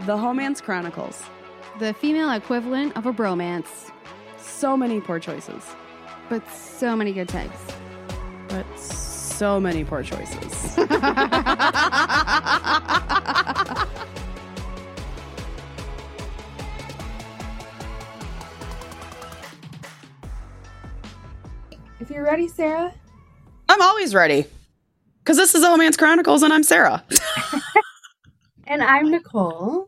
The Homance Chronicles. The female equivalent of a bromance, So many poor choices, but so many good types. but so many poor choices. If you're ready, Sarah. I'm always ready. Because this is the Homance Chronicles and I'm Sarah. And I'm Nicole.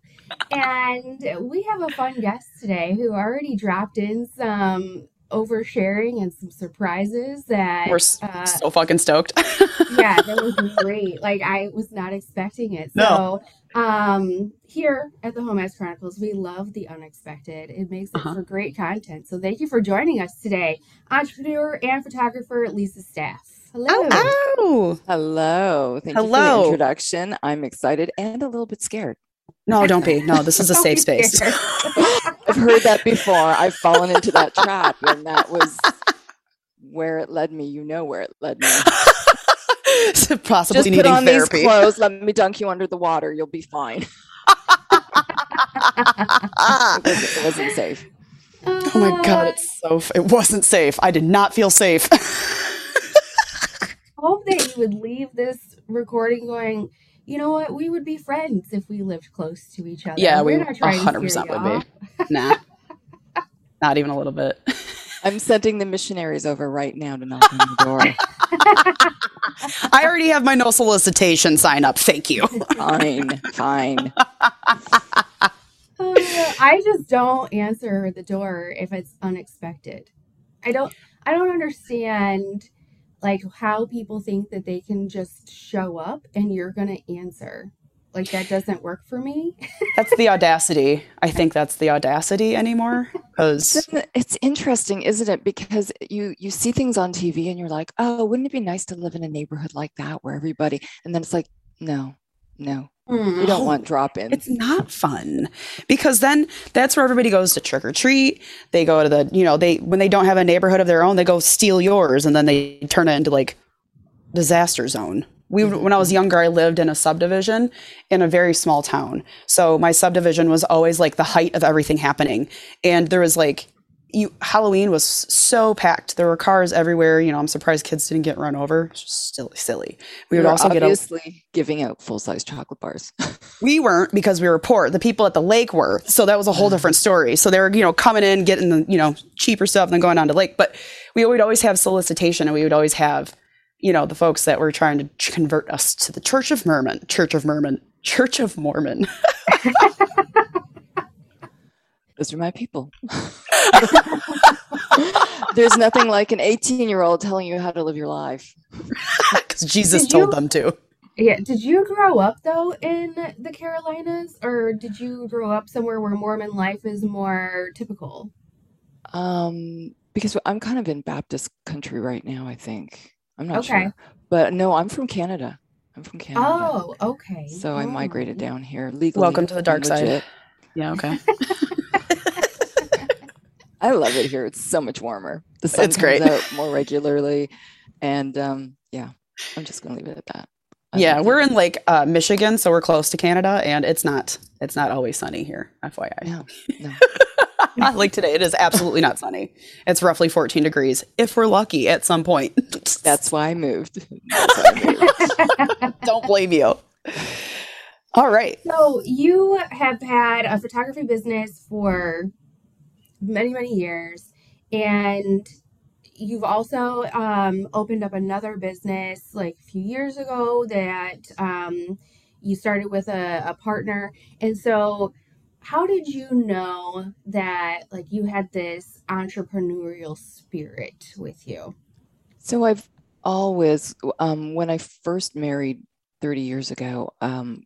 And we have a fun guest today who already dropped in some oversharing and some surprises that We're s- uh, so fucking stoked. yeah, that was great. Like I was not expecting it. No. So um here at the Homance Chronicles, we love the unexpected. It makes Uh-huh. for great content. So thank you for joining us today. Entrepreneur and photographer Lisa Staff. Hello. oh. Hello. Thank you for the introduction. I'm excited and a little bit scared. No, don't be. No, this is a safe space. I've heard that before. I've fallen into that trap, and that was where it led me. You know where it led me. Possibly Just needing put on therapy. these clothes. Let me dunk you under the water. You'll be fine. It wasn't, it wasn't safe. Oh my god, it's so. F- it wasn't safe. I did not feel safe. hope that you would leave this recording going, you know what, we would be friends if we lived close to each other. yeah, we We're not trying 100% would be. Nah, not even a little bit. I'm sending the missionaries over right now to knock on the door. I already have my no solicitation sign up. Thank you. fine, fine. Uh, I just don't answer the door if it's unexpected. I don't I don't understand like how people think that they can just show up and you're going to answer. Like that doesn't work for me. That's the audacity. I think that's the audacity anymore. Because It's interesting, isn't it? Because you you see things on TV and you're like, oh, wouldn't it be nice to live in a neighborhood like that where everybody? And then it's like, no, no, Mm-hmm. we don't oh, want drop-ins. it's not fun. Because then that's where everybody goes to trick or treat. They go to the, you know, they when they don't have a neighborhood of their own, they go steal yours and then they turn it into like disaster zone. We, mm-hmm. when I was younger, I lived in a subdivision in a very small town. So my subdivision was always like the height of everything happening. And there was like, you, Halloween was so packed. There were cars everywhere. You know, I'm surprised kids didn't get run over. Still silly. We would also get a, obviously giving out full-size chocolate bars. we weren't because we were poor. The people at the lake were. So that was a whole different story. So they were, you know, coming in, getting the, you know, cheaper stuff and then going on to lake. But we would always have solicitation and we would always have, you know, the folks that were trying to convert us to the Church of Mormon, Church of Mormon, Church of Mormon. Those are my people. There's nothing like an 18-year-old telling you how to live your life. Because Jesus Did told you- them to. Yeah, did you grow up though in the Carolinas or did you grow up somewhere where Mormon life is more typical? Um, because I'm kind of in Baptist country right now, I think. I'm not Okay. sure. But no, I'm from Canada. I'm from Canada. Oh, okay. So I Oh. migrated down here legally. Welcome to the dark and side. Yeah, okay. I love it here. It's so much warmer. The sun It's comes great. out more regularly, and um, yeah, I'm just gonna leave it at that. I yeah, we're in like uh, Michigan, so we're close to Canada, and it's not it's not always sunny here. FYI. No, no. like today, it is absolutely not sunny. It's roughly 14 degrees if we're lucky at some point. That's why I moved. That's why I moved. don't blame you. All right. So you have had a photography business for many, many years, and you've also um, opened up another business like a few years ago that um, you started with a, a partner. And so, how did you know that like you had this entrepreneurial spirit with you? So I've always, um, when I first married 30 years ago, um,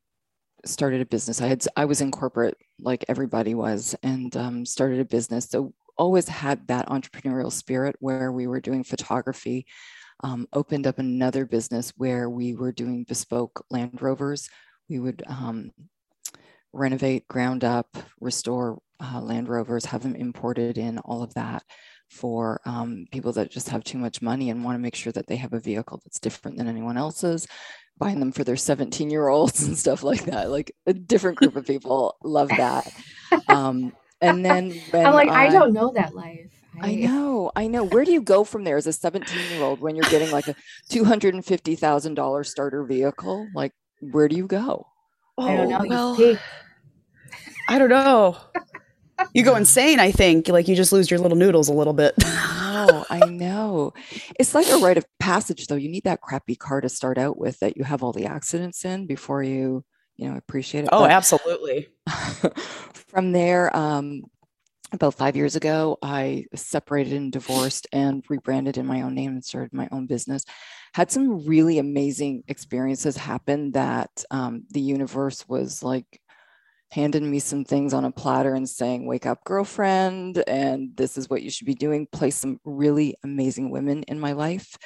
started a business. I had, I was in corporate like everybody was, and um, started a business. So always had that entrepreneurial spirit where we were doing photography. Um, opened up another business where we were doing bespoke Land Rovers. We would um, renovate, ground up, restore uh, Land Rovers, have them imported in, all of that for um, people that just have too much money and want to make sure that they have a vehicle that's different than anyone else's. Buying them for their 17 year olds and stuff like that. Like a different group of people love that. Um, and then when I'm like, I, don't know that life. I know, I know. Where do you go from there as a 17 year old when you're getting like a $250,000 starter vehicle? Like, where do you go? I don't know. Oh, well. I don't know. You go insane, I think. Like you just lose your little noodles a little bit. Oh, I know. It's like a rite of passage, though. You need that crappy car to start out with that you have all the accidents in before you, you know, appreciate it. Oh, But absolutely. from there, um, about five years ago, I separated and divorced and rebranded in my own name and started my own business. Had some really amazing experiences happen that um, the universe was like handing me some things on a platter and saying, Wake up, girlfriend, and this is what you should be doing. Place some really amazing women in my life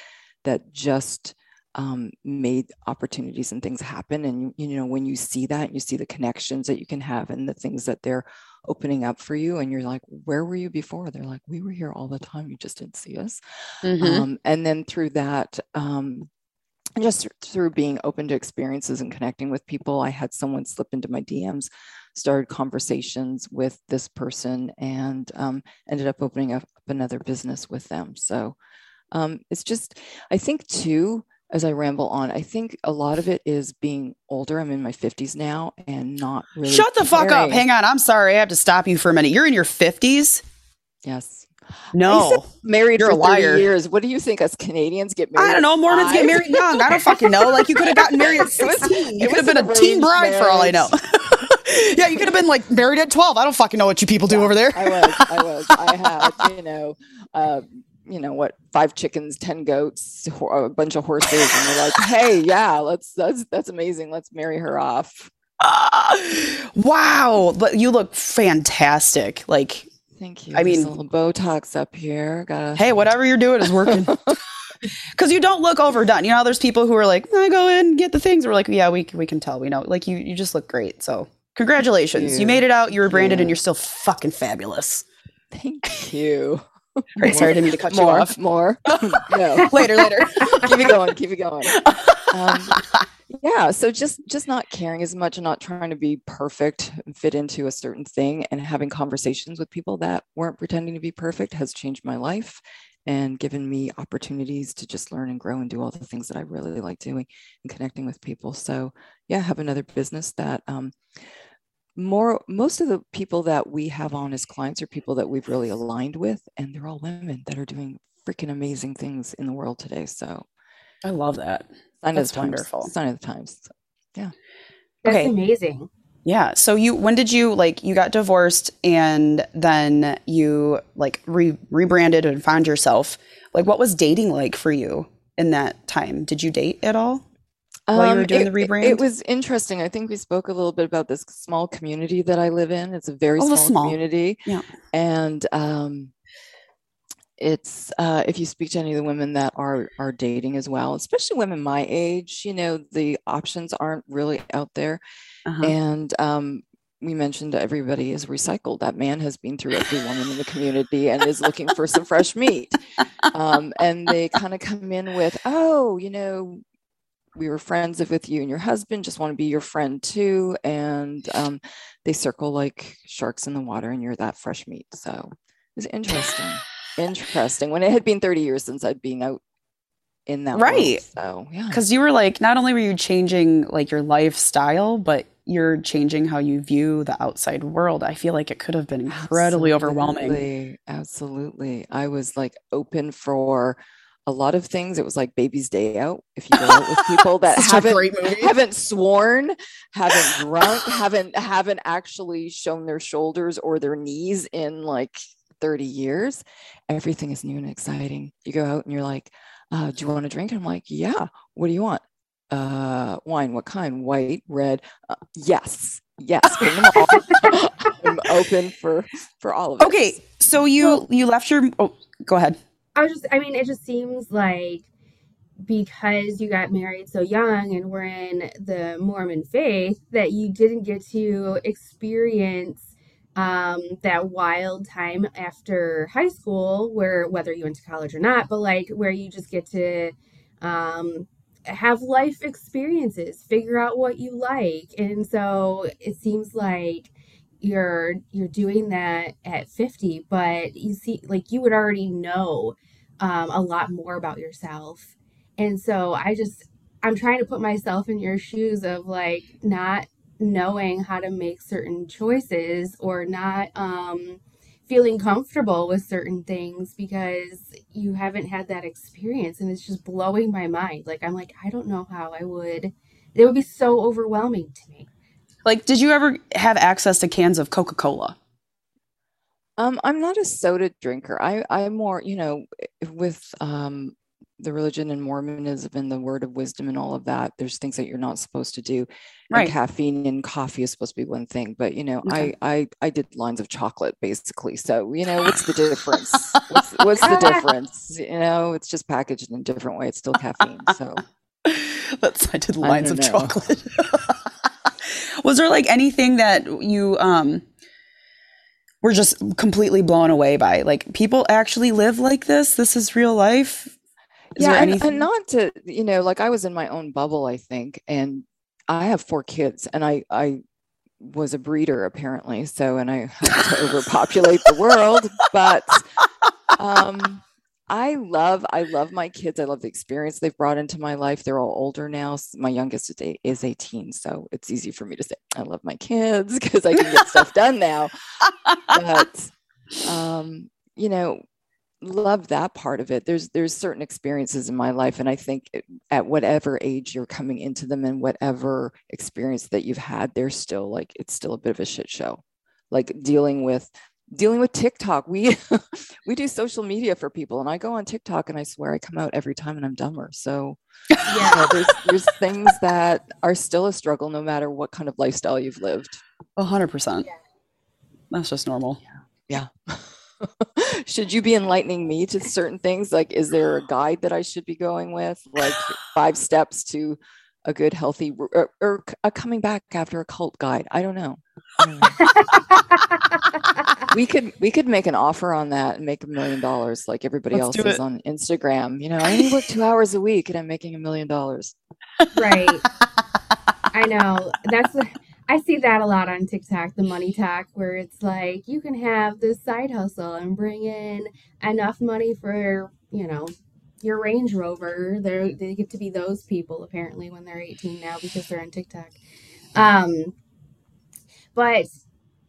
that just um, made opportunities and things happen. And, you know, when you see that, you see the connections that you can have and the things that they're opening up for you, and you're like, Where were you before? They're like, We were here all the time. You just didn't see us. Mhm. Um, and then through that, um, and just through being open to experiences and connecting with people, I had someone slip into my DMs, started conversations with this person, and um, ended up opening up another business with them. So um, it's just, I think, too, as I ramble on, I think a lot of it is being older. I'm in my 50s now and not really. Shut the fuck up. Hang on. I'm sorry. I have to stop you for a minute. You're in your 50s? Yes. No. Married a liar. years. What do you think us Canadians get married? I don't know. Mormons get married young. I don't fucking know. Like you could have gotten married at 16. You could have been a teen bride for all I know. yeah, you could have been like married at 12. I don't fucking know what you people do Yeah, over there. I was, I was, I had, you know, uh, you know what, five chickens, ten goats, a bunch of horses, and you're like, hey, yeah, let's that's that's amazing. Let's marry her off. Ah, wow. But you look fantastic. Like, Thank you. I mean- a little Botox up here. Got hey, whatever you're doing is working. Because you don't look overdone. You know, there's people who are like, I go in and get the things. We're like, yeah, we, we can tell. We know. Like, you, you just look great. So, congratulations. You. you. made it out. You were branded you. and you're still fucking fabulous. Thank you. Right. Sorry, I didn't mean to cut you off. more. no, Later, later. keep it going. Keep it going. Um, yeah. So just just not caring as much and not trying to be perfect and fit into a certain thing, and having conversations with people that weren't pretending to be perfect has changed my life and given me opportunities to just learn and grow and do all the things that I really like doing and connecting with people. So yeah, have another business that um, more most of the people that we have on as clients are people that we've really aligned with, and they're all women that are doing freaking amazing things in the world today. So I love that. Sign That's of the times. wonderful. Sign of the times. Yeah. That's Okay. amazing. Yeah. So you when did you like you got divorced and then you like re- rebranded and found yourself? Like what was dating like for you in that time? Did you date at all? While you were doing Um, it, the rebrand? It was interesting. I think we spoke a little bit about this small community that I live in. It's a very Oh, small, small. community. Yeah. And um, it's uh, if you speak to any of the women that are are dating as well, especially women my age, you know, the options aren't really out there. Uh-huh. And um, we mentioned everybody is recycled. That man has been through every woman in the community and is looking for some fresh meat. Um, and they kind of come in with, oh, you know, we were friends with you and your husband, just want to be your friend too. And um, they circle like sharks in the water, and you're that fresh meat. So it was interesting. Interesting. When it had been 30 years since I'd been out in that world. Right. So yeah. Because you were like, not only were you changing like your lifestyle, but you're changing how you view the outside world. I feel like it could have been incredibly overwhelming. Absolutely, Absolutely. I was like open for a lot of things. It was like baby's day out. If you go out with people that haven't haven't sworn, haven't drunk, haven't haven't actually shown their shoulders or their knees in like 30 years, everything is new and exciting. You go out and you're like, uh, do you want a drink? And I'm like, yeah. What do you want? Uh, wine. What kind? White, red. Uh, yes, yes. Bring them all. I'm open for for all of it. Okay, so you you left your. Oh, go ahead. I was just, I mean, it just seems like because you got married so young and were in the Mormon faith that you didn't get to experience um, that wild time after high school, where whether you went to college or not, but like where you just get to um, have life experiences, figure out what you like. And so it seems like you're you're doing that at 50, but you see like you would already know um, a lot more about yourself. And so I just I'm trying to put myself in your shoes of like not knowing how to make certain choices or not um feeling comfortable with certain things because you haven't had that experience and it's just blowing my mind. Like i'm like i don't know how i would it would be so overwhelming to me. Like did you ever have access to cans of coca-cola? Um, I'm not a soda drinker. I, I'm more, you know, with um, the religion and Mormonism and the word of wisdom and all of that, there's things that you're not supposed to do. Right. And caffeine and coffee is supposed to be one thing, but you know, Okay. I, I I did lines of chocolate basically. So you know, what's the difference? what's, what's the difference? You know, it's just packaged in a different way. It's still caffeine. So That's I did I lines of know. chocolate. Was there like anything that you um were just completely blown away by? Like people actually live like this? This is real life? Is yeah, and, and not to you know, like I was in my own bubble, I think, and I have four kids, and I I was a breeder apparently, so and I helped to overpopulate the world, but um I love I love my kids. I love the experience they've brought into my life. They're all older now. My youngest is 18, so it's easy for me to say I love my kids because I can get stuff done now. But um, you know, love that part of it. There's there's certain experiences in my life, and I think at whatever age you're coming into them and whatever experience that you've had, they're still like it's still a bit of a shit show. Like dealing with dealing with TikTok. We we do social media for people, and I go on TikTok, and I swear I come out every time, and I'm dumber. So you know, there's there's things that are still a struggle, no matter what kind of lifestyle you've lived. A hundred percent. Yeah. That's just normal. Yeah. should you be enlightening me to certain things? Like, is there a guide that I should be going with? Like five steps to a good, healthy, or, or a coming back after a cult guide? I don't know. I don't know. we could we could make an offer on that and make a million dollars like everybody Let's else is it. on Instagram. You know, I only work two hours a week and I'm making a million dollars. right i know that's i see that a lot on tiktok the money talk where it's like you can have this side hustle and bring in enough money for you know your range rover. They they get to be those people apparently when they're 18 now because they're on tiktok. Um but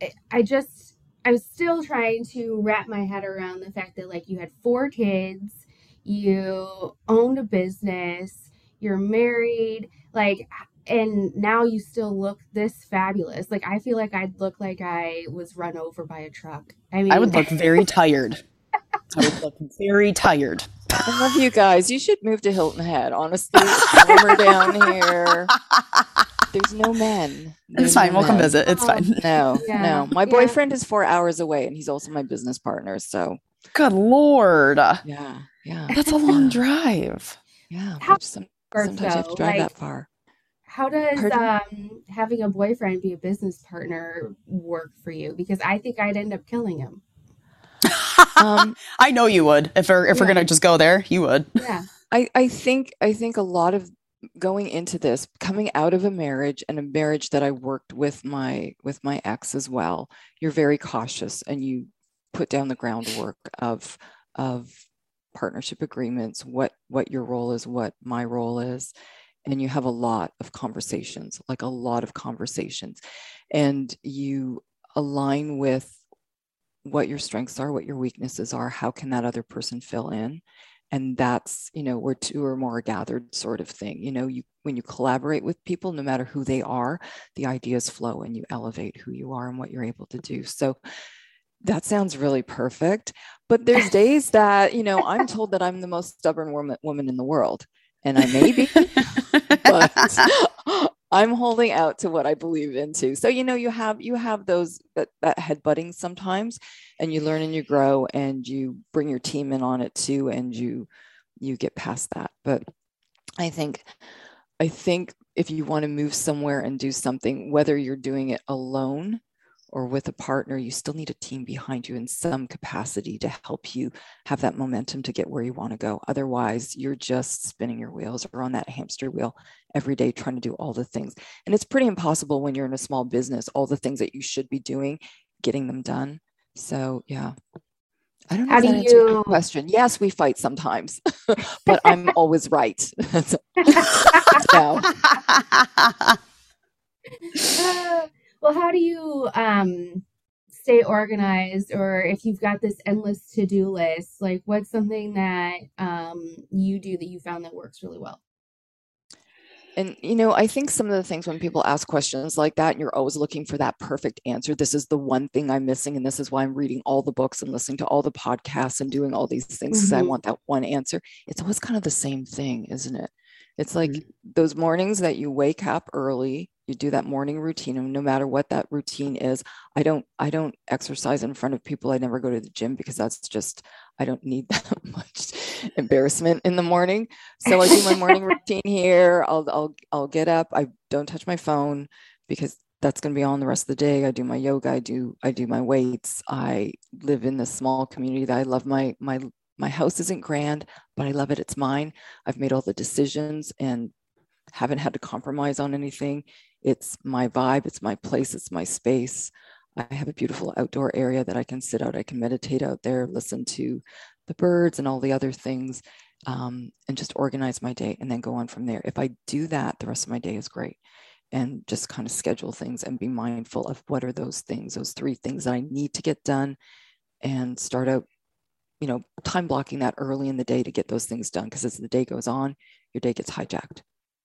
I- i just i'm still trying to wrap my head around the fact that like you had four kids you owned a business you're married like and now you still look this fabulous like i feel like i'd look like i was run over by a truck i mean I would look very tired. I would look very tired. I love you guys. You should move to Hilton Head. Honestly, it's warmer down here. There's no men. It's fine. no We'll come visit. It's Oh. fine. No, Yeah, no. My yeah. boyfriend is four hours away, and he's also my business partner. So Good lord. yeah, yeah, That's a long drive. yeah. How some, Or sometimes you have to drive like- that far. How does um having a boyfriend be a business partner work for you? Because i think i'd end up killing him. Um, I know you would. If we're if we're gonna just go there, you would. yeah. I, I think I think a lot of going into this, coming out of a marriage and a marriage that I worked with my with my ex as well, you're very cautious and you put down the groundwork of of partnership agreements, what what your role is, what my role is, and you have a lot of conversations, like a lot of conversations, and you align with what your strengths are, what your weaknesses are, how can that other person fill in? and that's you know where two or more are gathered sort of thing. You know you when you collaborate with people no matter who they are the ideas flow and you elevate who you are and what you're able to do. So that sounds really perfect. But there's days that you know i'm told that i'm the most stubborn woman, woman in the world and i may be but i'm holding out to what i believe into so you know you have you have those that, that headbutting sometimes and you learn and you grow and you bring your team in on it too and you you get past that. But i think i think if you want to move somewhere and do something whether you're doing it alone or with a partner, you still need a team behind you in some capacity to help you have that momentum to get where you want to go. Otherwise, you're just spinning your wheels or on that hamster wheel every day trying to do all the things. And it's pretty impossible when you're in a small business, all the things that you should be doing, getting them done. So, yeah. I don't know How if do that answered your question. Yes, we fight sometimes, but I'm always right. so, well, how do you um stay organized or if you've got this endless to-do list, like what's something that um you do that you found that works really well? And you know, I think some of the things when people ask questions like that, and you're always looking for that perfect answer. This is the one thing I'm missing, and this is why I'm reading all the books and listening to all the podcasts and doing all these things because I Mhm. want that one answer. It's always kind of the same thing, isn't it? It's like Mhm. those mornings that you wake up early, you do that morning routine, and no matter what that routine is, I don't I don't exercise in front of people. I never go to the gym because that's just I don't need that much embarrassment in the morning. So I do my morning routine here. I'll I'll I'll get up. I don't touch my phone because that's going to be on the rest of the day. I do my yoga. I do I do my weights. I live in this small community that I love. My my my house isn't grand, but I love it. It's mine. I've made all the decisions and haven't had to compromise on anything. It's my vibe. It's my place. It's my space. I have a beautiful outdoor area that I can sit out. I can meditate out there, listen to the birds and all the other things, um, and just organize my day and then go on from there. If I do that, the rest of my day is great. And just kind of schedule things and be mindful of what are those things, those three things that I need to get done, and start out, you know, time blocking that early in the day to get those things done. Because as the day goes on, your day gets hijacked.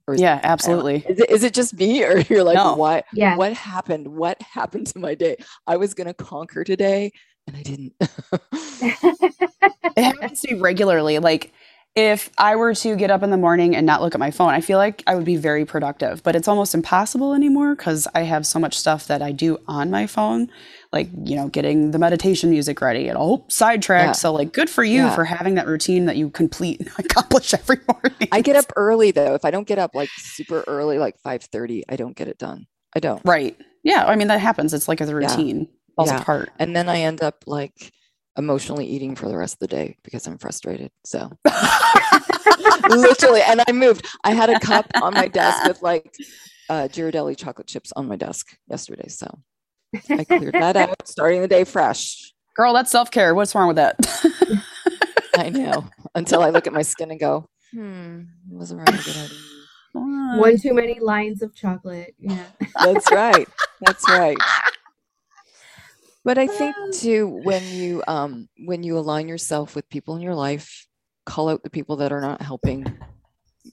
Or is, yeah, absolutely. is it, is it just me, or you're like, No. what? Yeah. What happened? What happened to my day? I was going to conquer today, and I didn't. It happens to me regularly. Like if I were to get up in the morning and not look at my phone, I feel like I would be very productive. But it's almost impossible anymore because I have so much stuff that I do on my phone, like you know, getting the meditation music ready and oh, sidetrack. Yeah. So like, good for you Yeah. for having that routine that you complete and accomplish every morning. I get up early though. If I don't get up like super early, like five thirty, I don't get it done. I don't. right. Yeah, I mean that happens. It's like a routine falls Yeah. apart. And then I end up like emotionally eating for the rest of the day because I'm frustrated. So literally, and I moved. I had a cup on my desk with like uh, Ghirardelli chocolate chips on my desk yesterday. So I cleared that out, starting the day fresh. Girl, that's self care. What's wrong with that? I know until I look at my skin and go, hmm, it wasn't really a good idea. One too many lines of chocolate. Yeah. That's right. That's right. But I think too, when you um when you align yourself with people in your life, call out the people that are not helping,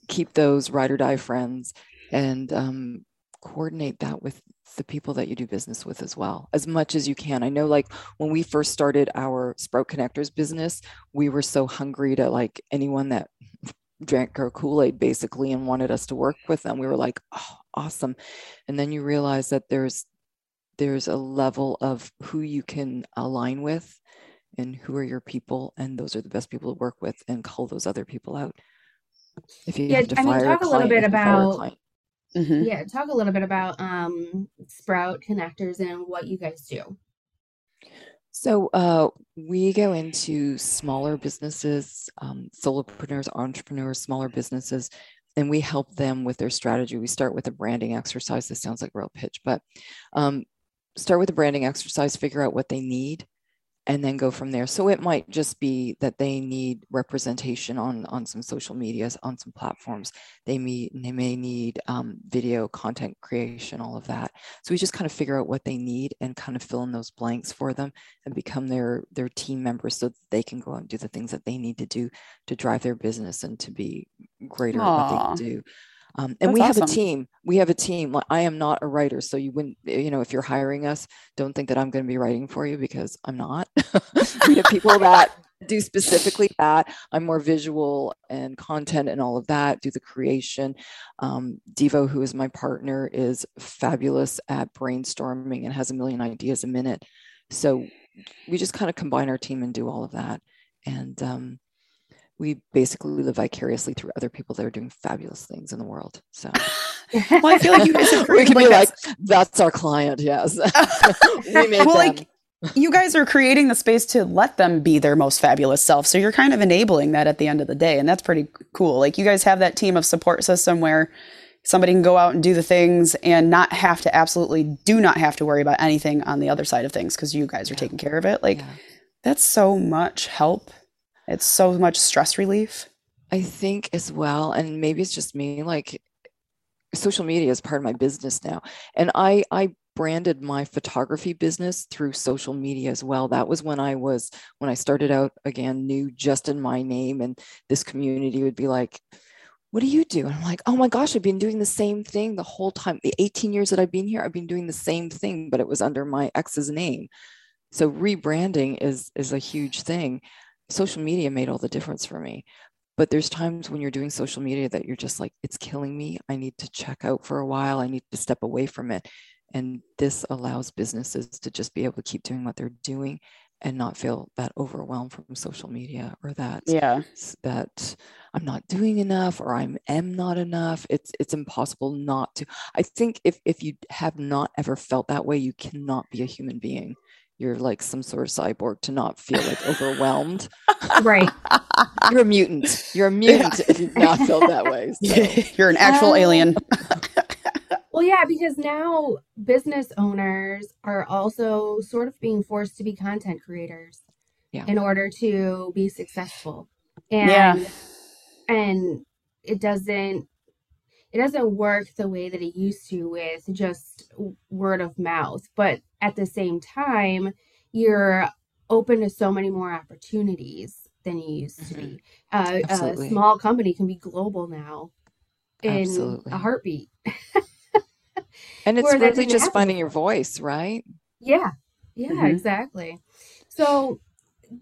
keep those ride or die friends, and um, coordinate that with the people that you do business with as well, as much as you can. I know, like when we first started our Sprout Connectors business, we were so hungry to like anyone that drank our Kool-Aid basically and wanted us to work with them. We were like, oh, awesome. And then you realize that there's there's a level of who you can align with and who are your people and those are the best people to work with and call those other people out if you Yeah, have to I mean, talk a a little bit you have to fire a about- Mhm. Yeah. Talk a little bit about um Sprout connectors and what you guys do. So uh, we go into smaller businesses, um, solopreneurs, entrepreneurs, smaller businesses, and we help them with their strategy. We start with a branding exercise. This sounds like a real pitch, but um, start with a branding exercise, figure out what they need, and then go from there. So it might just be that they need representation on on some social medias, on some platforms. They meet, they may need um, video content creation, all of that. So we just kind of figure out what they need and kind of fill in those blanks for them and become their their team members so that they can go out and do the things that they need to do to drive their business and to be greater at what they do. Um, and That's we have a team. We have a team. I am not a writer, so you wouldn't, you know, if you're hiring us, don't think that I'm going to be writing for you because I'm not. we have people that do specifically that. I'm more visual and content and all of that. Do the creation. Um, Devo, who is my partner, is fabulous at brainstorming and has a million ideas a minute. So we just kind of combine our team and do all of that. And um, we basically live vicariously through other people that are doing fabulous things in the world. So well, I feel like you guys we can be like, like, that's our client. Yes. we made well, them. like you guys are creating the space to let them be their most fabulous self. So you're kind of enabling that at the end of the day. And that's pretty cool. Like you guys have that team of support system where somebody can go out and do the things and not have to absolutely do not have to worry about anything on the other side of things because you guys are taking care of it. Like Yeah. that's so much help. It's so much stress relief. I think as well, and maybe it's just me, like social media is part of my business now. And I I branded my photography business through social media as well. That was when I was when I started out again, new just in my name. And this community would be like, what do you do? And I'm like, oh my gosh, I've been doing the same thing the whole time. The 18 years that I've been here, I've been doing the same thing, but it was under my ex's name. So rebranding is is a huge thing. Social media made all the difference for me. But there's times when you're doing social media that you're just like, it's killing me. I need to check out for a while. I need to step away from it. And this allows businesses to just be able to keep doing what they're doing and not feel that overwhelmed from social media or that Yeah. that I'm not doing enough or I'm am not enough. It's it's impossible not to. I think if if you have not ever felt that way, you cannot be a human being. You're like some sort of cyborg to not feel like overwhelmed. right. You're a mutant. You're a mutant if you've not felt that way. So. You're an actual Oh. alien. Well, yeah, because now business owners are also sort of being forced to be content creators Yeah. in order to be successful. And Yeah. and it doesn't it doesn't work the way that it used to with just word of mouth, but at the same time, you're open to so many more opportunities than you used to be. Uh, a small company can be global now in Absolutely. a heartbeat. And it's really just happen finding your voice, right? Yeah. Yeah, Mhm. exactly. So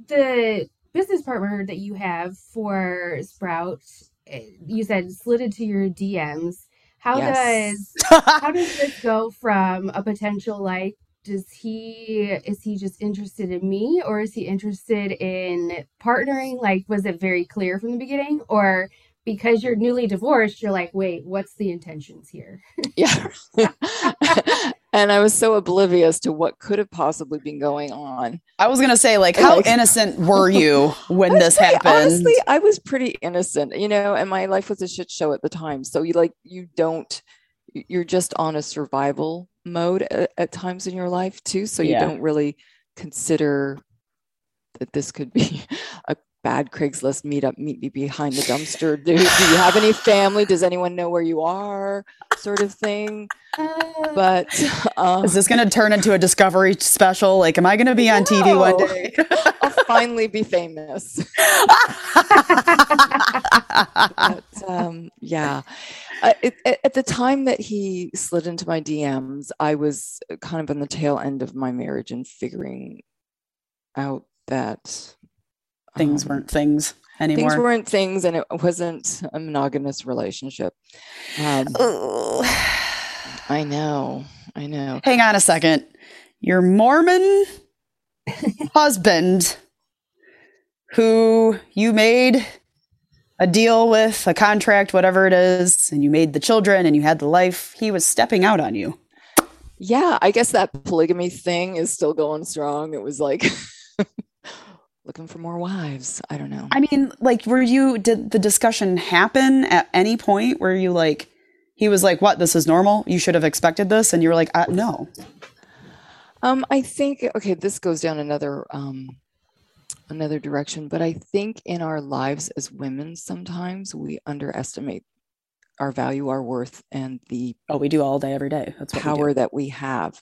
the business partner that you have for Sprout, eh, you said slid into your DMs. How Yes. does how does this go from a potential like does he is he just interested in me or is he interested in partnering like was it very clear from the beginning or because you're newly divorced you're like wait what's the intentions here Yeah. and I was so oblivious to what could have possibly been going on. I was gonna say, like, how Like- innocent were you when this pretty- happened? Honestly, I was pretty innocent, you know, and my life was a shit show at the time. So you like you don't you're just on a survival mode at, at times in your life too. So you Yeah. don't really consider that this could be a bad Craigslist meetup. Meet me behind the dumpster. Do, do you have any family? Does anyone know where you are? Sort of thing. Uh, But um, Is this gonna turn into a Discovery special? Like, am I gonna be on TV one day? I'll finally be famous. but um, yeah, uh, it, at, at the time that he slid into my DMs, I was kind of on the tail end of my marriage and figuring out that things weren't things anymore. things weren't things, and it wasn't a monogamous relationship. Um, I know, I know. Hang on a second. Your Mormon husband, who you made a deal with, a contract, whatever it is, and you made the children and you had the life, he was stepping out on you. Yeah, I guess that polygamy thing is still going strong. It was like looking for more wives. I don't know. I mean, like, were you, did the discussion happen at any point where you, like, he was like, what, this is normal? You should have expected this. And you were like, uh, no. Um, I think okay, this goes down another um another direction, but I think in our lives as women, sometimes we underestimate our value, our worth, and the Oh, we do all day, every day. That's what we power that we have.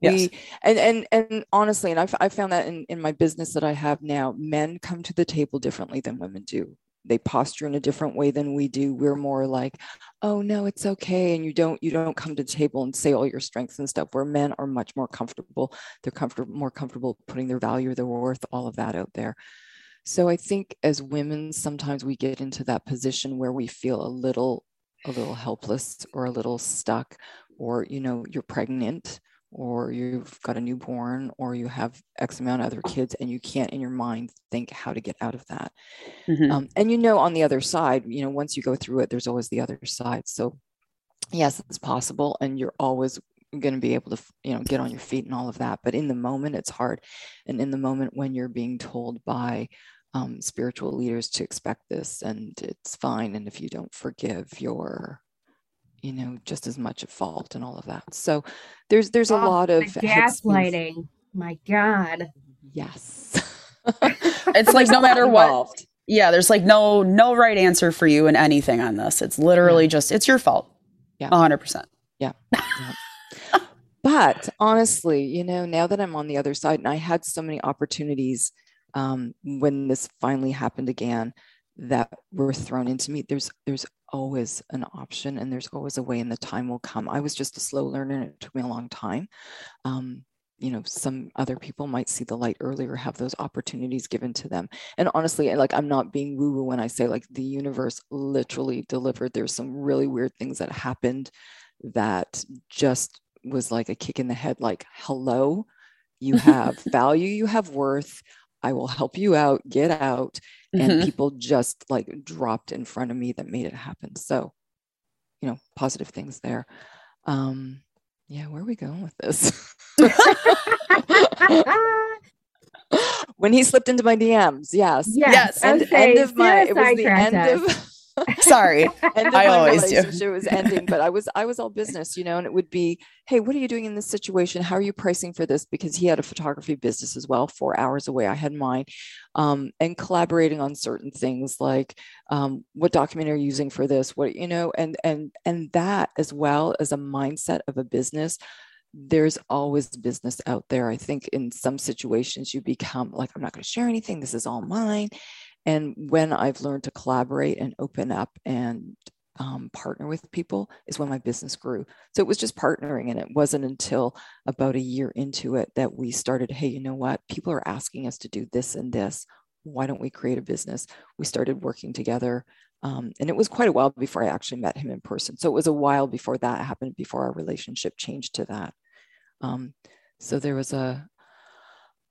Yes. And and and honestly, and I've I found that in in my business that I have now, men come to the table differently than women do. They posture in a different way than we do. We're more like, oh no, it's okay, and you don't you don't come to the table and say all your strengths and stuff. Where men are much more comfortable. They're comfortable, more comfortable putting their value, their worth, all of that out there. So I think as women, sometimes we get into that position where we feel a little a little helpless or a little stuck, or you know, you're pregnant or you've got a newborn or you have x amount of other kids and you can't in your mind think how to get out of that. Mhm. um, and you know on the other side you know once you go through it there's always the other side. So yes it's possible and you're always going to be able to you know get on your feet and all of that. But in the moment it's hard. And in the moment when you're being told by um, spiritual leaders to expect this and it's fine and if you don't forgive you're you know just as much at fault and all of that so there's there's a Oh, lot of gaslighting. My God. yes It's like no matter what, yeah, there's like no no right answer for you in anything on this. It's literally just it's your fault. Yeah. A hundred percent. Yeah. But honestly, you know, now that I'm on the other side, and I had so many opportunities um, when this finally happened again that were thrown into me. There's there's always an option, and there's always a way, and the time will come. I was just a slow learner, and it took me a long time. Um, you know, some other people might see the light earlier, have those opportunities given to them. And honestly, like I'm not being woo woo when I say like the universe literally delivered. There's some really weird things that happened that just was like a kick in the head like hello you have value you have worth i will help you out get out and Mhm. people just like dropped in front of me that made it happen so you know positive things there um yeah where are we going with this when he slipped into my dms yes Yes, I end, would end of my Sarah it was the end us. of Sorry. end of I my always do. relationship was ending, but I was I was all business, you know, and it would be, hey, what are you doing in this situation? How are you pricing for this? Because he had a photography business as well, four hours away. I had mine, um, and collaborating on certain things like um, what document are you using for this? What you know, and and and that as well as a mindset of a business. There's always business out there. I think in some situations you become like, I'm not going to share anything. This is all mine. And when I've learned to collaborate and open up and um, partner with people is when my business grew. So it was just partnering. And it wasn't until about a year into it that we started, hey, you know what? People are asking us to do this and this. Why don't we create a business? We started working together. Um, and it was quite a while before I actually met him in person. So it was a while before that happened, before our relationship changed to that. Um, so there was a,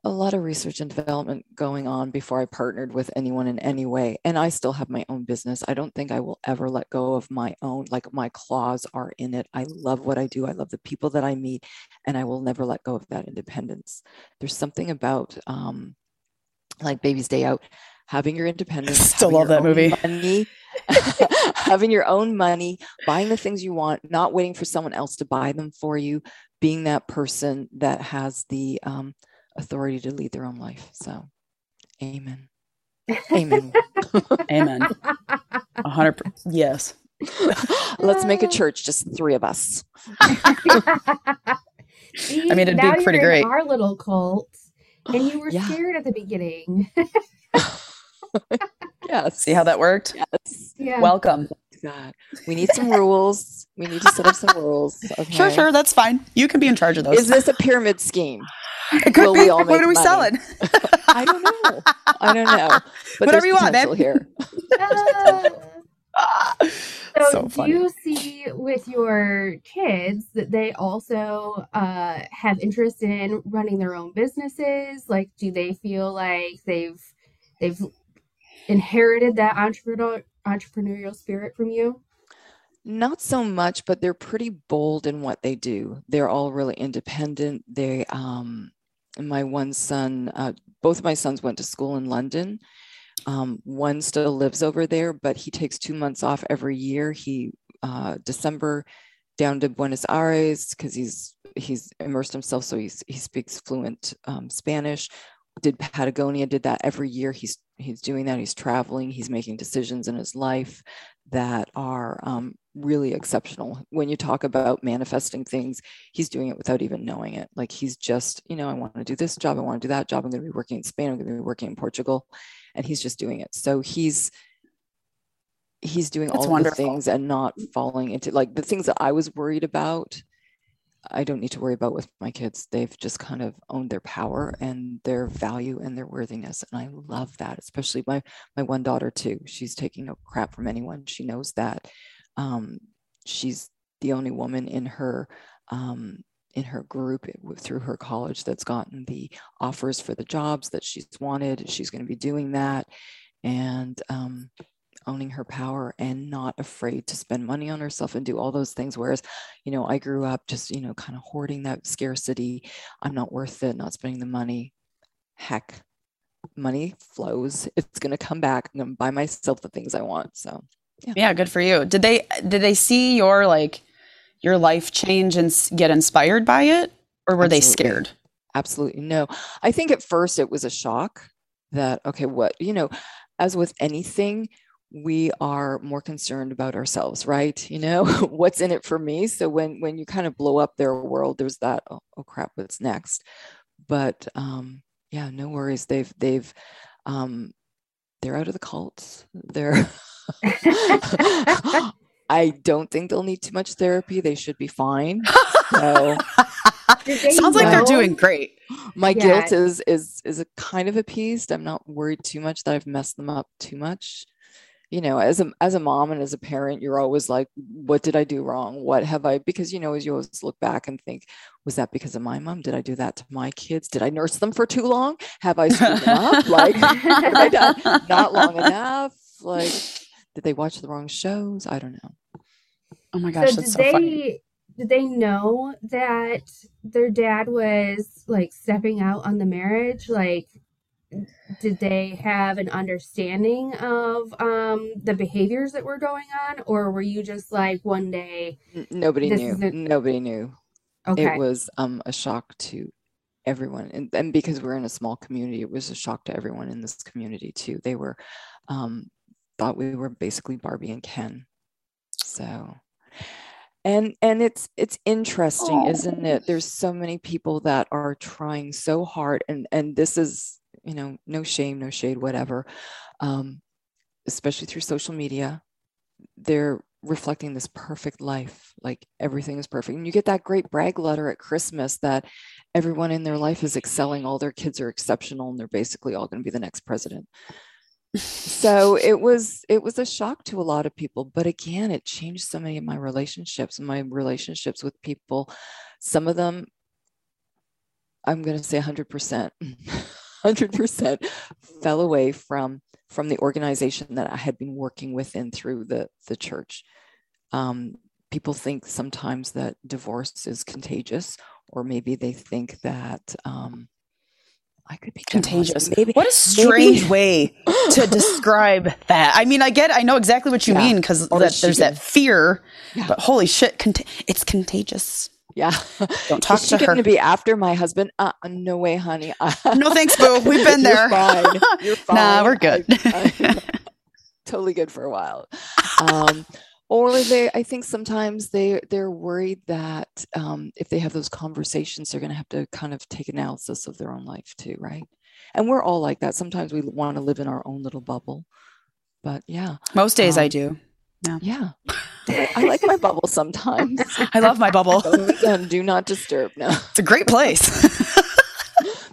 a lot of research and development going on before I partnered with anyone in any way. And I still have my own business. I don't think I will ever let go of my own, like my claws are in it. I love what I do. I love the people that I meet, and I will never let go of that independence. There's something about um, like Baby's Day Out, having your independence. Still love that movie. Money, having your own money, buying the things you want, not waiting for someone else to buy them for you, being that person that has the um, authority to lead their own life. So, amen. Amen. Amen. A hundred. per- Yes. Let's make a church, just three of us. See, I mean, it'd be pretty you're in great. Our little cult, and you were Yeah. scared at the beginning. yeah. See how that worked? Yes. yeah. Welcome. That. We need some rules. We need to set up some rules. Okay. Sure, sure. That's fine. You can be in charge of those. Is this a pyramid scheme? it could will be. We all what are we money? selling? I don't know. I don't know. But Whatever you want, babe. potential here. So, So do funny. you see with your kids that they also uh, have interest in running their own businesses? Like, do they feel like they've they've inherited that entrepreneur entrepreneurial spirit from you? Not so much, but they're pretty bold in what they do. They're all really independent. They, um, my one son, uh, both of my sons went to school in London. Um, one still lives over there, but he takes two months off every year. He uh, December down to Buenos Aires because he's he's immersed himself, so he's he speaks fluent um, Spanish. Did Patagonia? Did that every year? He's he's doing that. He's traveling. He's making decisions in his life that are um, really exceptional. When you talk about manifesting things, he's doing it without even knowing it. Like he's just, you know, I want to do this job, I want to do that job. I'm going to be working in Spain, I'm going to be working in Portugal, and he's just doing it. So he's he's doing That's all wonderful. the things and not falling into like the things that I was worried about. I don't need to worry about with my kids. They've just kind of owned their power and their value and their worthiness. And I love that, especially my my one daughter too. She's taking no crap from anyone. She knows that um, she's the only woman in her um, in her group through her college that's gotten the offers for the jobs that she's wanted. She's going to be doing that and um, owning her power and not afraid to spend money on herself and do all those things. Whereas, you know, I grew up just, you know, kind of hoarding that scarcity. I'm not worth it, not spending the money. Heck, money flows. It's going to come back. I'm going to buy myself the things I want. So, yeah. yeah, good for you. Did they, did they see your like, your life change and get inspired by it? Or were Absolutely. they scared? Absolutely no. I think at first it was a shock that, okay, what, you know, as with anything, we are more concerned about ourselves right you know what's in it for me so when when you kind of blow up their world there's that oh, oh crap what's next but um yeah no worries they've they've um they're out of the cults they're I don't think they'll need too much therapy. They should be fine. So, Sounds like they're doing great. My yeah. guilt is is is a kind of appeased. I'm not worried too much that I've messed them up too much. You know, as a as a mom and as a parent, you're always like, what did I do wrong? What have I because you know, as you always look back and think, was that because of my mom? Did I do that to my kids? Did I nurse them for too long? Have I screwed them up? Like have I done not long enough? Like did they watch the wrong shows? I don't know. Oh my gosh, so that's so they, funny. Did they know that their dad was like stepping out on the marriage? Like, did they have an understanding of um, the behaviors that were going on, or were you just like one day? Nobody knew. Nobody knew. Okay. It was um, a shock to everyone, and, and because we're in a small community, it was a shock to everyone in this community too. They were um, thought we were basically Barbie and Ken. So and and it's it's interesting oh. isn't it there's so many people that are trying so hard and and this is you know no shame no shade whatever um, especially through social media they're reflecting this perfect life like everything is perfect. And you get that great brag letter at christmas that everyone in their life is excelling all their kids are exceptional and they're basically all going to be the next president. So it was it was a shock to a lot of people but again it changed so many of my relationships my relationships with people. Some of them i'm going to say 100% 100% fell away from from the organization that i had been working within through the the church um, people think sometimes that divorce is contagious or maybe they think that um, I could be contagious. Maybe what a strange maybe. way to describe that. I mean, I get, I know exactly what you yeah. mean because there's that fear, yeah. but holy shit, cont- it's contagious. Yeah. Don't talk Is to she her. to be after my husband? Uh, no way, honey. no thanks, boo. We've been there. You're fine. You're fine. Nah, we're good. I, I, totally good for a while. Um, or they i think sometimes they they're worried that um, if they have those conversations they're going to have to kind of take analysis of their own life too right and we're all like that sometimes we want to live in our own little bubble but yeah most days um, i do yeah yeah i like my bubble sometimes. I love my bubble. Do not disturb. No. It's a great place.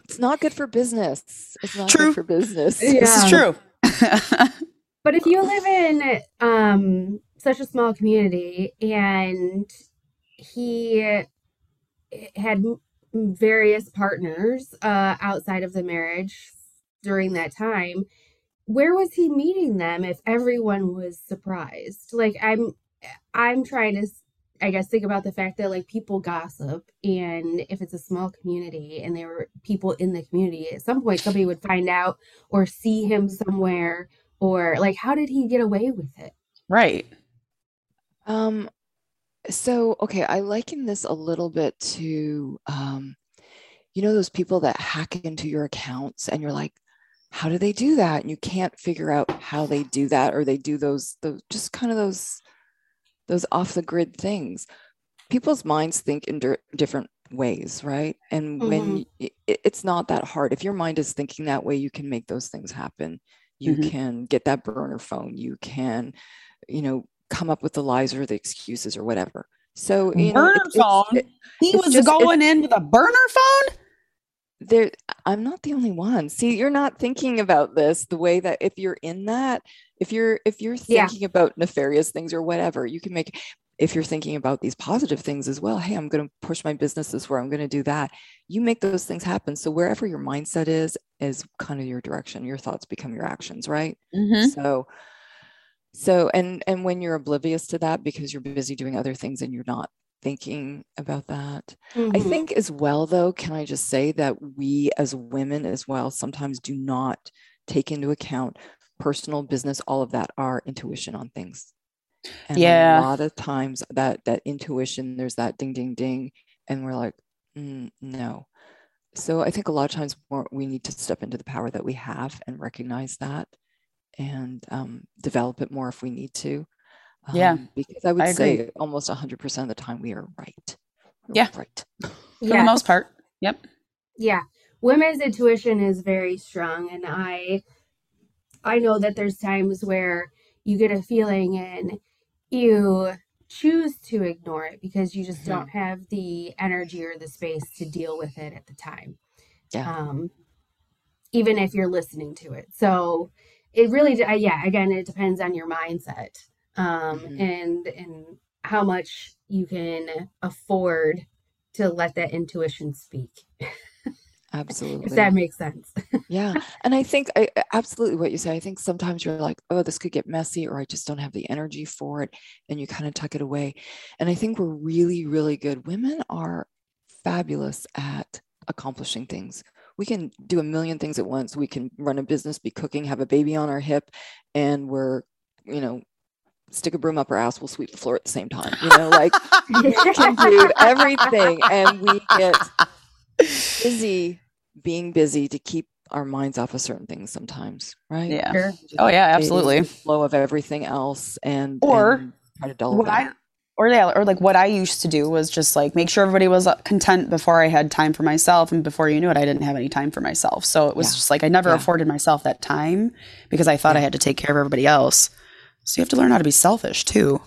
It's not good for business. It's not true. good for business. Yeah. this is true. But if you live in um such a small community and he had various partners uh, outside of the marriage during that time where was he meeting them if everyone was surprised? Like i'm i'm trying to i guess think about the fact that like people gossip and if it's a small community and there were people in the community at some point somebody would find out or see him somewhere or like how did he get away with it right um, so okay, I liken this a little bit to um, you know, those people that hack into your accounts and you're like, how do they do that? And you can't figure out how they do that, or they do those those just kind of those those off the grid things. People's minds think in di- different ways, right? And mm-hmm. when it, it's not that hard, if your mind is thinking that way, you can make those things happen. You mm-hmm. can get that burner phone. You can, you know, come up with the lies or the excuses or whatever. So you burner know, it, phone. It, he was just, going in with a burner phone. There, I'm not the only one. See, you're not thinking about this the way that if you're in that, if you're if you're thinking yeah. about nefarious things or whatever, you can make if you're thinking about these positive things as well, hey, I'm going to push my business this way, I'm going to do that. You make those things happen. So wherever your mindset is, is kind of your direction. Your thoughts become your actions, right? Mhm. So, so and and when you're oblivious to that because you're busy doing other things and you're not thinking about that, I Mhm. think as well, though, can I just say that we as women as well sometimes do not take into account personal business, all of that, our intuition on things. And Yeah. a lot of times that that intuition, there's that ding ding ding, and we're like, "Mm, no. So I think a lot of times more, we need to step into the power that we have and recognize that and um, develop it more if we need to. Yeah, Um, because I would I say almost 100% of the time we are right. We're Yeah. Right. For yeah. the most part. Yep. yeah women's intuition is very strong and i i know that there's times where you get a feeling and you choose to ignore it because you just Mhm. don't have the energy or the space to deal with it at the time Yeah. um even if you're listening to it so it really de- yeah again it depends on your mindset um Mhm. and and how much you can afford to let that intuition speak Absolutely. if that makes sense yeah. And I think I- absolutely what you say. I think sometimes you're like, oh, this could get messy, or I just don't have the energy for it. And you kind of tuck it away. And I think we're really, really good. Women are fabulous at accomplishing things. We can do a million things at once. We can run a business, be cooking, have a baby on our hip, and we're, you know, stick a broom up our ass, we'll sweep the floor at the same time. You know, like we can do everything and we get busy being busy to keep our minds off of certain things sometimes, right? Yeah. Sure. Oh yeah, absolutely. flow of everything else and Or and try to dull What that. I or yeah, or like what I used to do was just like make sure everybody was uh, content before I had time for myself, and before you knew it, I didn't have any time for myself. So it was Yeah. just like I never Yeah. afforded myself that time because I thought I had to take care of everybody else. So you have to learn how to be selfish too,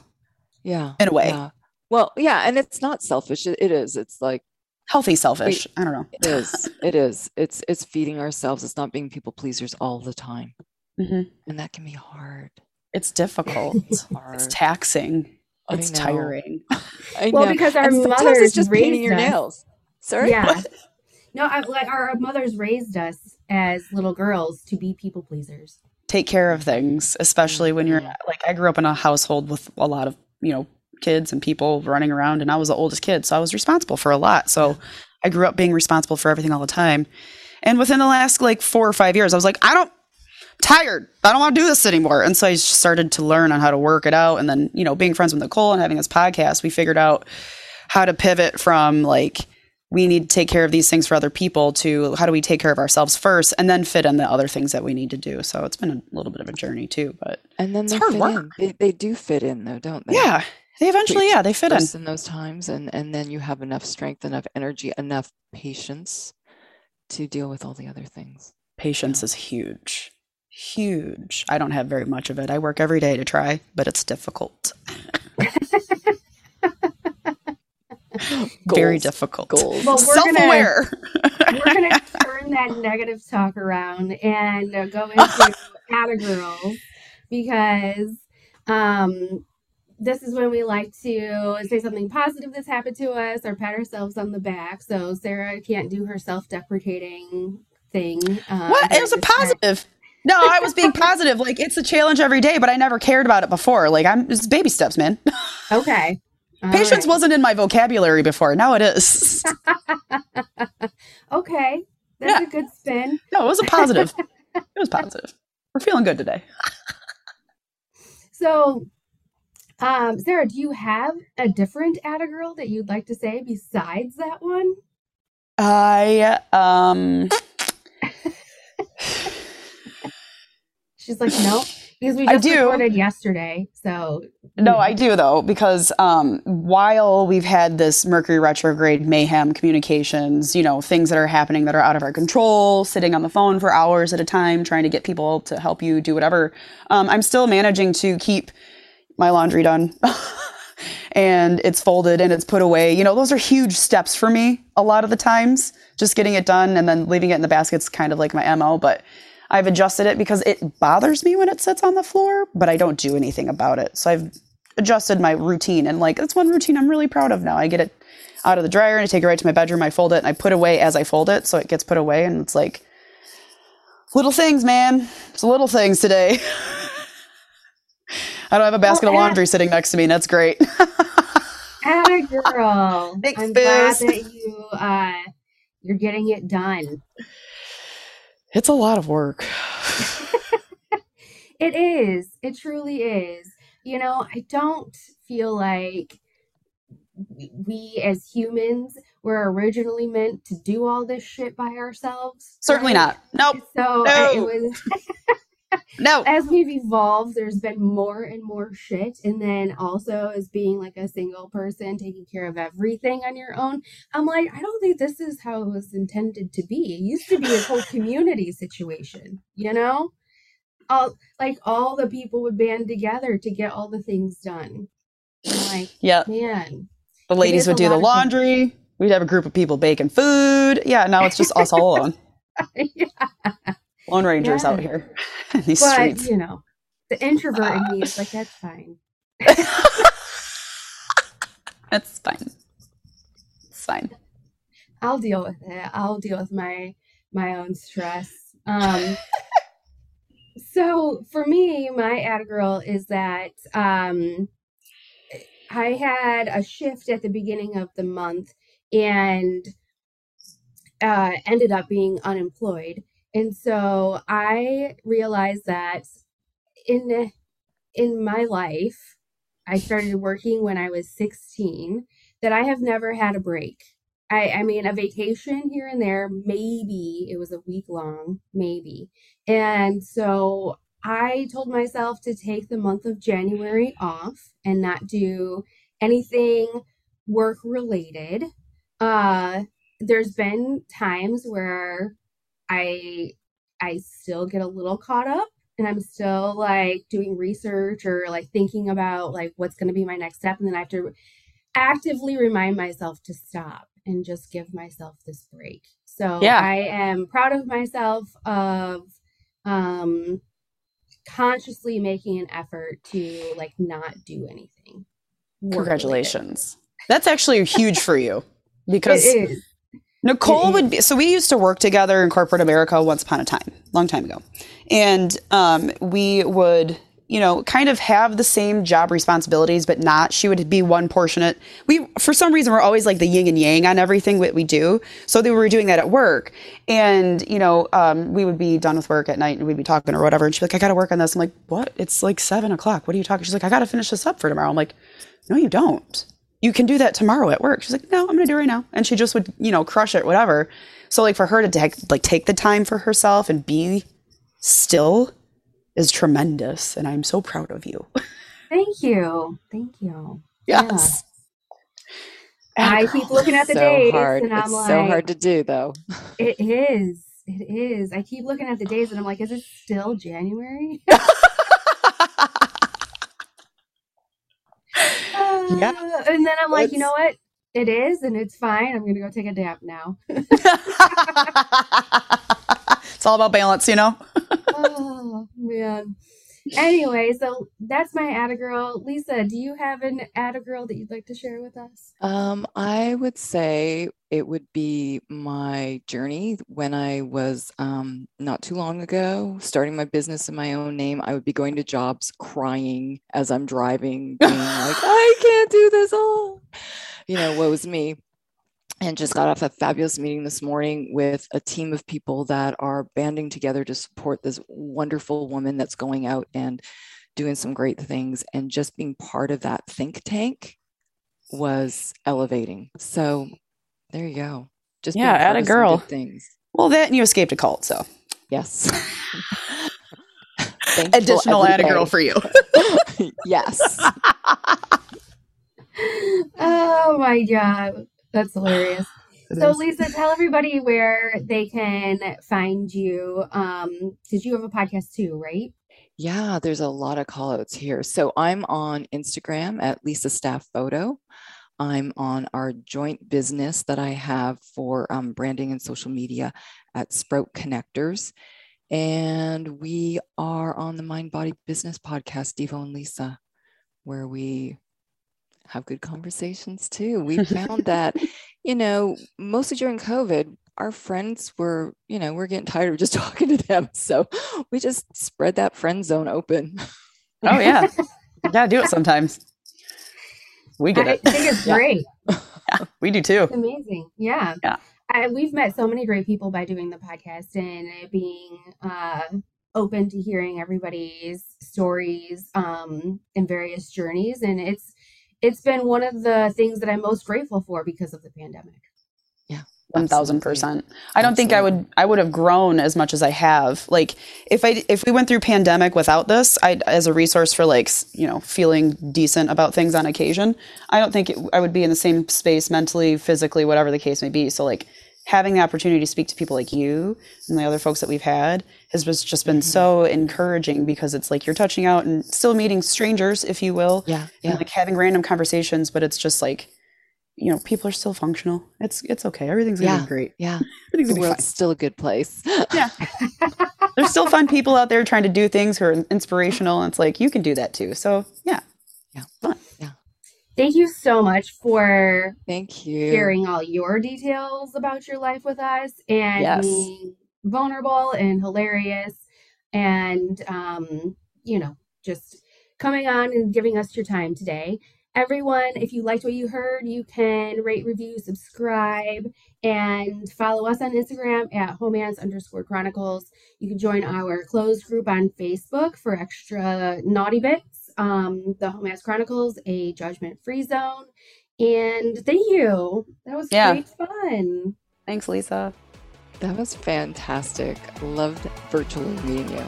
yeah. in a way, Yeah. Well, yeah, and it's not selfish. It, it is. It's like healthy selfish. I don't know. it is. It is. It's it's feeding ourselves. It's not being people pleasers all the time, Mhm. and that can be hard. It's difficult. It's hard. it's taxing. I It's know. tiring. I Well, know. because our And mothers it's just painting your us. nails. Sorry. Yeah. No, I, like our mothers raised us as little girls to be people pleasers. Take care of things, especially when you're Mhm. like I grew up in a household with a lot of you know kids and people running around, and I was the oldest kid, so I was responsible for a lot. So I grew up being responsible for everything all the time. And within the last like four or five years, I was like, I don't tired. I don't want to do this anymore. And so I just started to learn on how to work it out. And then, you know, being friends with Nicole and having this podcast, we figured out how to pivot from like we need to take care of these things for other people to how do we take care of ourselves first and then fit in the other things that we need to do. So it's been a little bit of a journey too, but And then It's they hard work. They, they do fit in though, don't they? yeah, they eventually, yeah, they fit in. In those times, and and then you have enough strength, enough energy, enough patience to deal with all the other things. Patience is huge. Huge. I don't have very much of it. I work every day to try, but it's difficult. very difficult. Goals. Well, we're gonna Self-aware. we're gonna turn that negative talk around and uh, go into Atta Girls because um, this is when we like to say something positive that's happened to us or pat ourselves on the back. So Sarah can't do her self-deprecating thing. Uh, what? It was a this time. positive. No, I was being positive. Like it's a challenge every day, but I never cared about it before. Like I'm it's baby steps, man. Okay. All Patience right. wasn't in my vocabulary before. Now it is. Okay. That's Yeah. a good spin. No, it was a positive. It was positive. We're feeling good today. So, um, Sarah, do you have a different Atta Girl that you'd like to say besides that one? I um She's like, no, because we I just do. recorded yesterday. So, No, I do though, because um, while we've had this Mercury retrograde mayhem communications, you know, things that are happening that are out of our control, sitting on the phone for hours at a time, trying to get people to help you do whatever, um, I'm still managing to keep my laundry done. and it's folded and it's put away. You know, those are huge steps for me a lot of the times. Just getting it done and then leaving it in the basket's kind of like my MO, but I've adjusted it because it bothers me when it sits on the floor, but I don't do anything about it. So I've adjusted my routine and like that's one routine I'm really proud of now. I get it out of the dryer and I take it right to my bedroom. I fold it and I put away as I fold it, so it gets put away and it's like little things, man. It's little things today. I don't have a basket Well, of laundry sitting next to me, and that's great. Atta girl. Thanks, I'm glad that you uh you're getting it done. It's a lot of work. It is. It truly is. You know, I don't feel like we as humans were originally meant to do all this shit by ourselves. Certainly right? not. Nope. So I- it was No. as we've evolved, there's been more and more shit. And then also as being like a single person taking care of everything on your own, I'm like, I don't think this is how it was intended to be. It used to be a whole community situation, you know? All like all the people would band together to get all the things done. I'm like, Yeah. man. The ladies would do the laundry. We'd have a group of people baking food. Yeah, now it's just us all alone. yeah. Lone Rangers out here in these But streets. you know, the introvert in me is like, that's fine. That's fine. It's fine. I'll deal with it. I'll deal with my my own stress. Um so for me, my Atta girl is that um I had a shift at the beginning of the month and uh ended up being unemployed. And so I realized that in in my life, I started working when I was 16, that I have never had a break. I, I mean, a vacation here and there, maybe it was a week long, maybe. And so I told myself to take the month of January off and not do anything work related. Uh, there's been times where I I still get a little caught up and I'm still like doing research or like thinking about like what's going to be my next step and then I have to actively remind myself to stop and just give myself this break. So Yeah. I am proud of myself of um consciously making an effort to like not do anything. Congratulations. That's actually huge for you because. Nicole would be so we used to work together in corporate America once upon a time, long time ago. And um, we would, you know, kind of have the same job responsibilities, but not. She would be one portionate. We, for some reason, we're always like the yin and yang on everything that we do. So they were doing that at work. And, you know, um, we would be done with work at night and we'd be talking or whatever. And she'd be like, I got to work on this. I'm like, what? It's like seven o'clock. What are you talking? She's like, I got to finish this up for tomorrow. I'm like, no, you don't you can do that tomorrow at work. She's like, no, I'm going to do it right now. And she just would, you know, crush it, whatever. So like for her to take, like take the time for herself and be still is tremendous. And I'm so proud of you. Thank you. Thank you. Yes. I keep looking at the so dates hard. and I'm it's like, so hard to do, though. It is. It is. I keep looking at the days and I'm like, is it still January? Yeah. Uh, and then I'm like, you know what? It is, and it's fine. I'm gonna go take a nap now. it's all about balance, you know? oh man. Anyway, so that's my Atta girl. Lisa, do you have an Atta girl that you'd like to share with us? Um, I would say it would be my journey when I was um, not too long ago starting my business in my own name. I would be going to jobs crying as I'm driving, being like, I can't do this all. You know, woe's me. And just got off a fabulous meeting this morning with a team of people that are banding together to support this wonderful woman that's going out and doing some great things. And just being part of that think tank was elevating. So there you go. Just Yeah, Atta girl. things. Well, that and you escaped a cult. So Yes. Additional Atta girl for you. yes. Oh my god, that's hilarious. So Lisa, tell everybody where they can find you. Um, because you have a podcast too, right? Yeah, there's a lot of call outs here. So I'm on Instagram at Lisa Staff Photo. I'm on our joint business that I have for um, branding and social media at Sprout Connectors. And we are on the Mind Body Business podcast, Devo and Lisa. where we have good conversations too. We found that, you know, mostly during COVID, our friends were, you know, we're getting tired of just talking to them. So we just spread that friend zone open. Oh yeah. yeah, do it sometimes. We get I it. think it's Yeah. great. Yeah, we do too. It's amazing. Yeah. Yeah. I, we've met so many great people by doing the podcast and being uh, open to hearing everybody's stories um, and various journeys. And it's it's been one of the things that I'm most grateful for because of the pandemic. Yeah. One thousand Absolutely. percent. I don't think I would. I would have grown as much as I have. Like if I if we went through pandemic without this, I as a resource for like you know feeling decent about things on occasion. I don't think it, I would be in the same space mentally, physically, whatever the case may be. So like having the opportunity to speak to people like you and the other folks that we've had has was just been mm-hmm. so encouraging because it's like you're touching out and still meeting strangers, if you will, Yeah. and like having random conversations, but it's just like. You know, people are still functional. It's it's okay. Everything's gonna Yeah. be great. Yeah. Everything's The be fine. world's still a good place. Yeah. There's still fun people out there trying to do things who are inspirational. And it's like, you can do that too. So, yeah. Yeah. Fun. Thank you so much for Thank you. sharing all your details about your life with us and Yes. being vulnerable and hilarious and um, you know just coming on and giving us your time today everyone if you liked what you heard you can rate review subscribe and follow us on instagram at homance underscore chronicles you can join our closed group on facebook for extra naughty bits um, the homance chronicles a judgment free zone and thank you. That was Yeah. great fun. Thanks, Lisa. That was fantastic. Loved virtually meeting you.